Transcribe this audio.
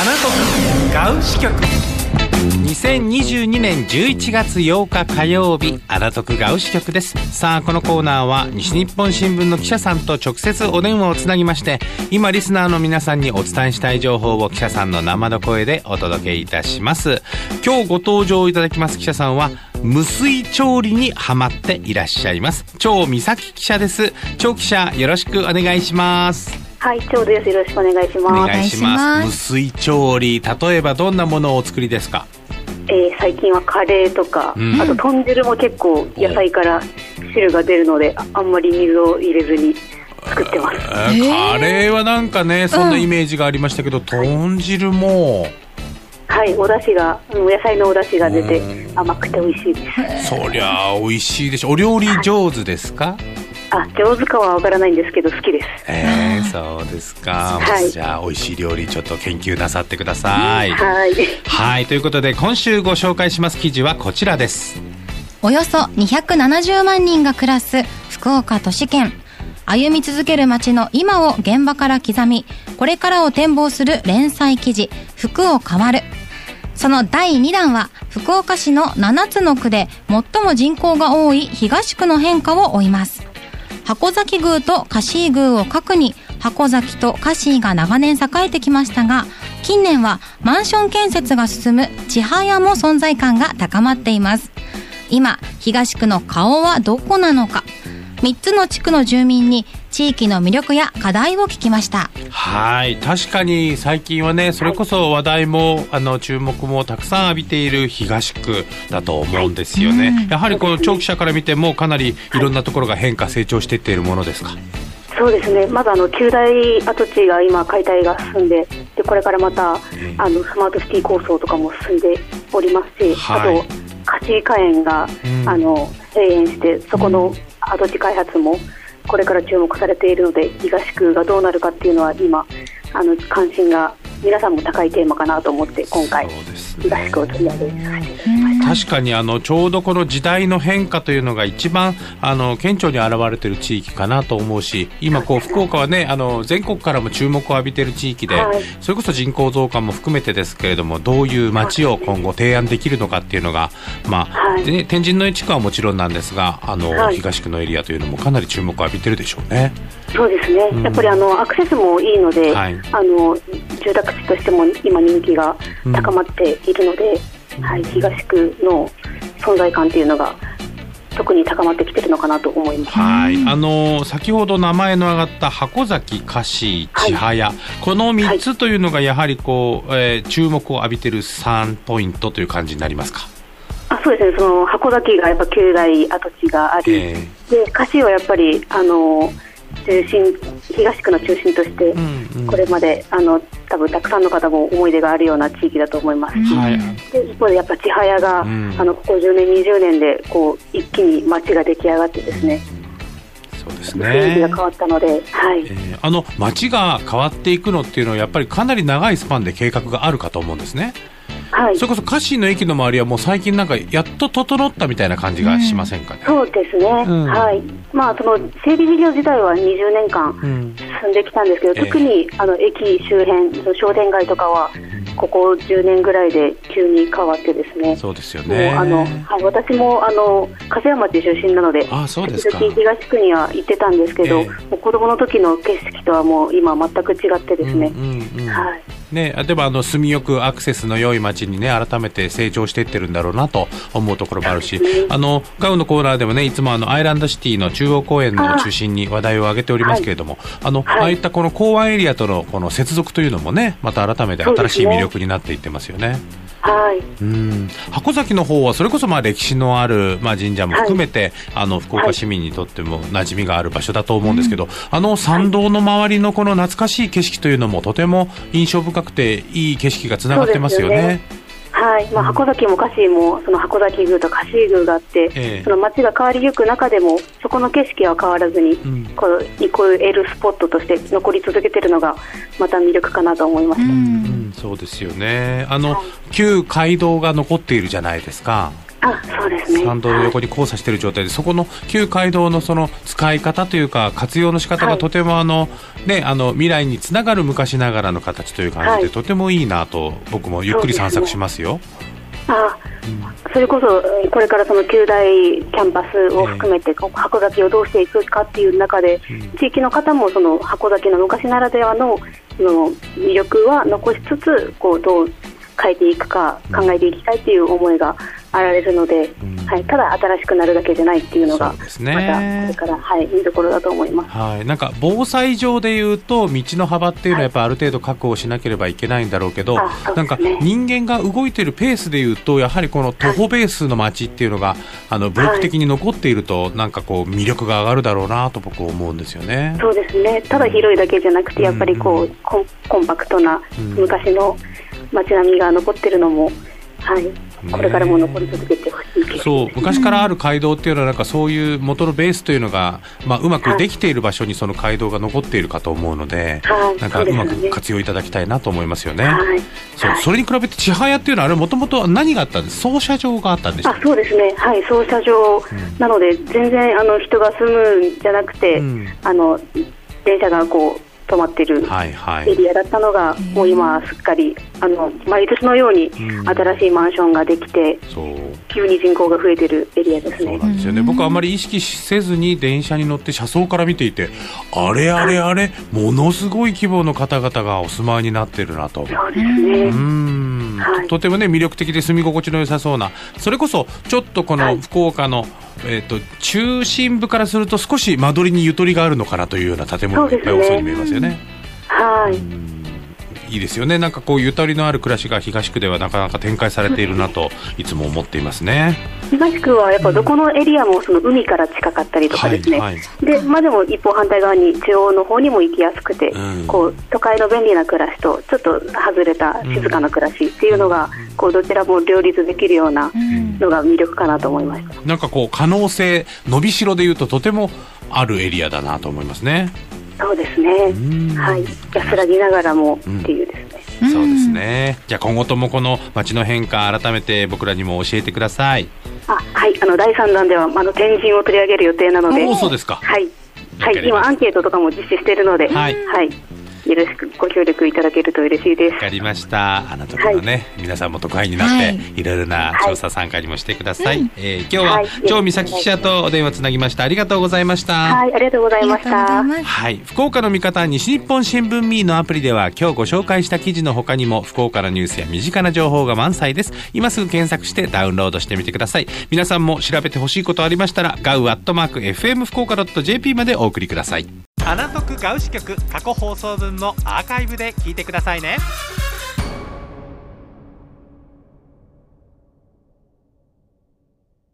アナトクガウ支局2022年11月8日火曜日アナトクガウ支局です。さあこのコーナーは西日本新聞の記者さんと直接お電話をつなぎまして今リスナーの皆さんにお伝えしたい情報を記者さんの生の声でお届けいたします。今日ご登場いただきます記者さんは無水調理にハマっていらっしゃいます。超美咲記者です。超記者よろしくお願いします。はい、ちょうどです。よろしくお願いします。お願いします。無水調理、例えばどんなものをお作りですか？えー、最近はカレーとか、うん、あと豚汁も結構野菜から汁が出るので、あんまり水を入れずに作ってます。カレーはなんかね、そんなイメージがありましたけど、うん、豚汁も。はい、お出汁が、野菜のお出汁が出て、甘くて美味しいです。そりゃ美味しいでしょ。お料理上手ですか？はいあ上手かはわからないんですけど好きです。えー、そうですか、はい、じゃあ美味しい料理ちょっと研究なさってください、はい。はいということで今週ご紹介します記事はこちらです。およそ270万人が暮らす福岡都市圏。歩み続ける街の今を現場から刻みこれからを展望する連載記事「服を変わる」その第2弾は福岡市の7つの区で最も人口が多い東区の変化を追います箱崎宮とカシー宮を核に箱崎とカシーが長年栄えてきましたが近年はマンション建設が進む千早も存在感が高まっています。今東区の顔はどこなのか。3つの地区の住民に地域の魅力や課題を聞きました。はい。確かに最近はねそれこそ話題もあの注目もたくさん浴びている東区だと思うんですよね、はい、やはりこの長期者から見てもかなりいろんなところが変化成長していっているものですか？そうですね、まずあの旧大跡地が今、解体が進んで、でこれからまた、あのスマートシティ構想とかも進んでおりますし、はい、あと、貸し火園が、うん、あの閉園して、そこの跡地開発もこれから注目されているので東区がどうなるかっていうのは今あの関心が皆さんも高いテーマかなと思って今回、東区を取り上げさせていただきました確かにあのちょうどこの時代の変化というのが一番あの顕著に現れている地域かなと思うし今こう福岡はねあの全国からも注目を浴びている地域で、はい、それこそ人口増加も含めてですけれどもどういう街を今後提案できるのかっていうのが、まあ、はい、ね、天神の地区はもちろんなんですがあの、はい、東区のエリアというのもかなり注目を浴びてるでしょうね。そうですね、うん、やっぱりあのアクセスもいいので、あの住宅地としても今人気が高まっているので、うん、はい、東区の存在感っていうのが特に高まってきてるのかなと思います。はい、あの先ほど名前の挙がった箱崎、菓子、千早、はい、この3つというのがやはりこう、えー、注目を浴びてる3ポイントという感じになりますか？あそうですね、その箱崎がやっぱ旧大跡地があり、えー、で菓子はやっぱりあの中心東区の中心として、これまであの多分たくさんの方も思い出があるような地域だと思いますし、はい、で一方でやっぱ千早が、うん、あのここ10年、20年でこう一気に街が出来上がってですね。そうですね。雰囲気が変わったので、はい。えー、あの街が変わっていくのっていうのはやっぱりかなり長いスパンで計画があるかと思うんですね。はい、それこそカシーの駅の周りはもう最近なんかやっと整ったみたいな感じがしませんかね、うん、そうですね、うん、はい。まあその整備事業自体は20年間進んできたんですけど、うん、特にあの駅周辺の商店街とかはここ10年ぐらいで急に変わってですね。そうですよね。あの、はい、私もあの柏町出身なのであそうですか。東区には行ってたんですけど、えー、もう子供の時の景色とはもう今全く違ってですね、うんうんうん、はいね、例えばあの住みよくアクセスの良い街にね改めて成長していってるんだろうなと思うところもあるし、あのガウのコーナーでもねいつもあのアイランドシティの中央公園の中心に話題を挙げておりますけれども、あの、ああいったこの港湾エリアとのこの接続というのもねまた改めて新しい魅力になっていってますよね。はい、うん。箱崎の方はそれこそまあ歴史のある、まあ、神社も含めて、はい、あの福岡市民にとっても馴染みがある場所だと思うんですけど、はい、あの参道の周りのこの懐かしい景色というのもとても印象深くていい景色がつながってますよね。はい。まあ、箱崎もカシーもその箱崎宮とカシー宮があって、えー、その街が変わりゆく中でもそこの景色は変わらずに、うん、こうイコールスポットとして残り続けているのがまた魅力かなと思いました、うん、そうですよね。あの、はい、旧街道が残っているじゃないですか。あそうですね。参道の横に交差している状態で、そこの旧街道のその使い方というか活用の仕方がとてもあの、ね、あの未来につながる昔ながらの形という感じで、とてもいいなと僕もゆっくり散策しますよ。あそれこそこれからその旧大キャンパスを含めて、箱崎をどうしていくかっていう中で、地域の方もその箱崎の昔ならではのその魅力は残しつつこうどう変えていくか考えていきたいという思いがあられるので、うん、はい、ただ新しくなるだけじゃないっていうのが、ね、またこれから、はい、見どころだと思います、はい、なんか防災上でいうと道の幅っていうのはやっぱある程度確保しなければいけないんだろうけど、はい、なんか人間が動いているペースでいうとやはりこの徒歩ベースの街っていうのが、はい、あのブロック的に残っていると、なんかこう魅力が上がるだろうなと僕は思うんですよね。そうですね。ただ広いだけじゃなくてやっぱりこう、うん、コンパクトな昔の、うん街並みが残ってるのも、はい、これからも残り続けてほしい、そう。昔からある街道っていうのはなんかそういう元のベースというのが、まあ、うまくできている場所にその街道が残っているかと思うので、はい、なんかうまく活用いただきたいなと思いますよね。はい、そう。それに比べて千早っていうのはあれもともと何があったんです？操車場があったんでしたあそうですね。はい。操車場、なので全然あの人が住むんじゃなくて、うん、あの電車がこう止まってるエリアだったのが、はいはい、もう今すっかりあの毎年のように新しいマンションができて、急に人口が増えてるエリアですね。そうなんですよね。僕はあまり意識せずに電車に乗って車窓から見ていて、あれあれあれ、ものすごい規模の方々がお住まいになってるなと。そうですね。うん、はい、とてもね魅力的で住み心地の良さそうな、それこそちょっとこの福岡の、はいえーと、中心部からすると少し間取りにゆとりがあるのかなというような建物がいっぱい多そうに見えますよね。はいいいですよね、なんかこうゆとりのある暮らしが東区ではなかなか展開されているなといつも思っていますね。東区はやっぱどこのエリアもその海から近かったりとかですね、はいはい、でまあ、でも一方反対側に中央の方にも行きやすくて、うん、こう都会の便利な暮らしとちょっと外れた静かな暮らしっていうのが、うん、こうどちらも両立できるようなのが魅力かなと思いました、うん、なんかこう可能性伸びしろでいうととてもあるエリアだなと思いますね。そうですね。はい。安らぎながらもっていうですね。うん、そうですね。じゃあ今後ともこの街の変化改めて僕らにも教えてください。あ、はい。あの第三弾ではあの天神を取り上げる予定なので。そうですか。はい。はい。今アンケートとかも実施しているので。はい。はいよろしくご協力いただけると嬉しいです。わかりました。あの時のね、はい、皆さんも特派員になって、はい、いろいろな調査参加にもしてください。はい、えー、今日は、はい、超美咲記者とお電話つなぎました。ありがとうございました。はい、ありがとうございました。はい、福岡の味方西日本新聞ミーのアプリでは今日ご紹介した記事の他にも福岡のニュースや身近な情報が満載です。今すぐ検索してダウンロードしてみてください。皆さんも調べてほしいことありましたら、ガウアットマーク FM 福岡 .jp までお送りください。アナトクガウシ局過去放送分のアーカイブで聞いてくださいね。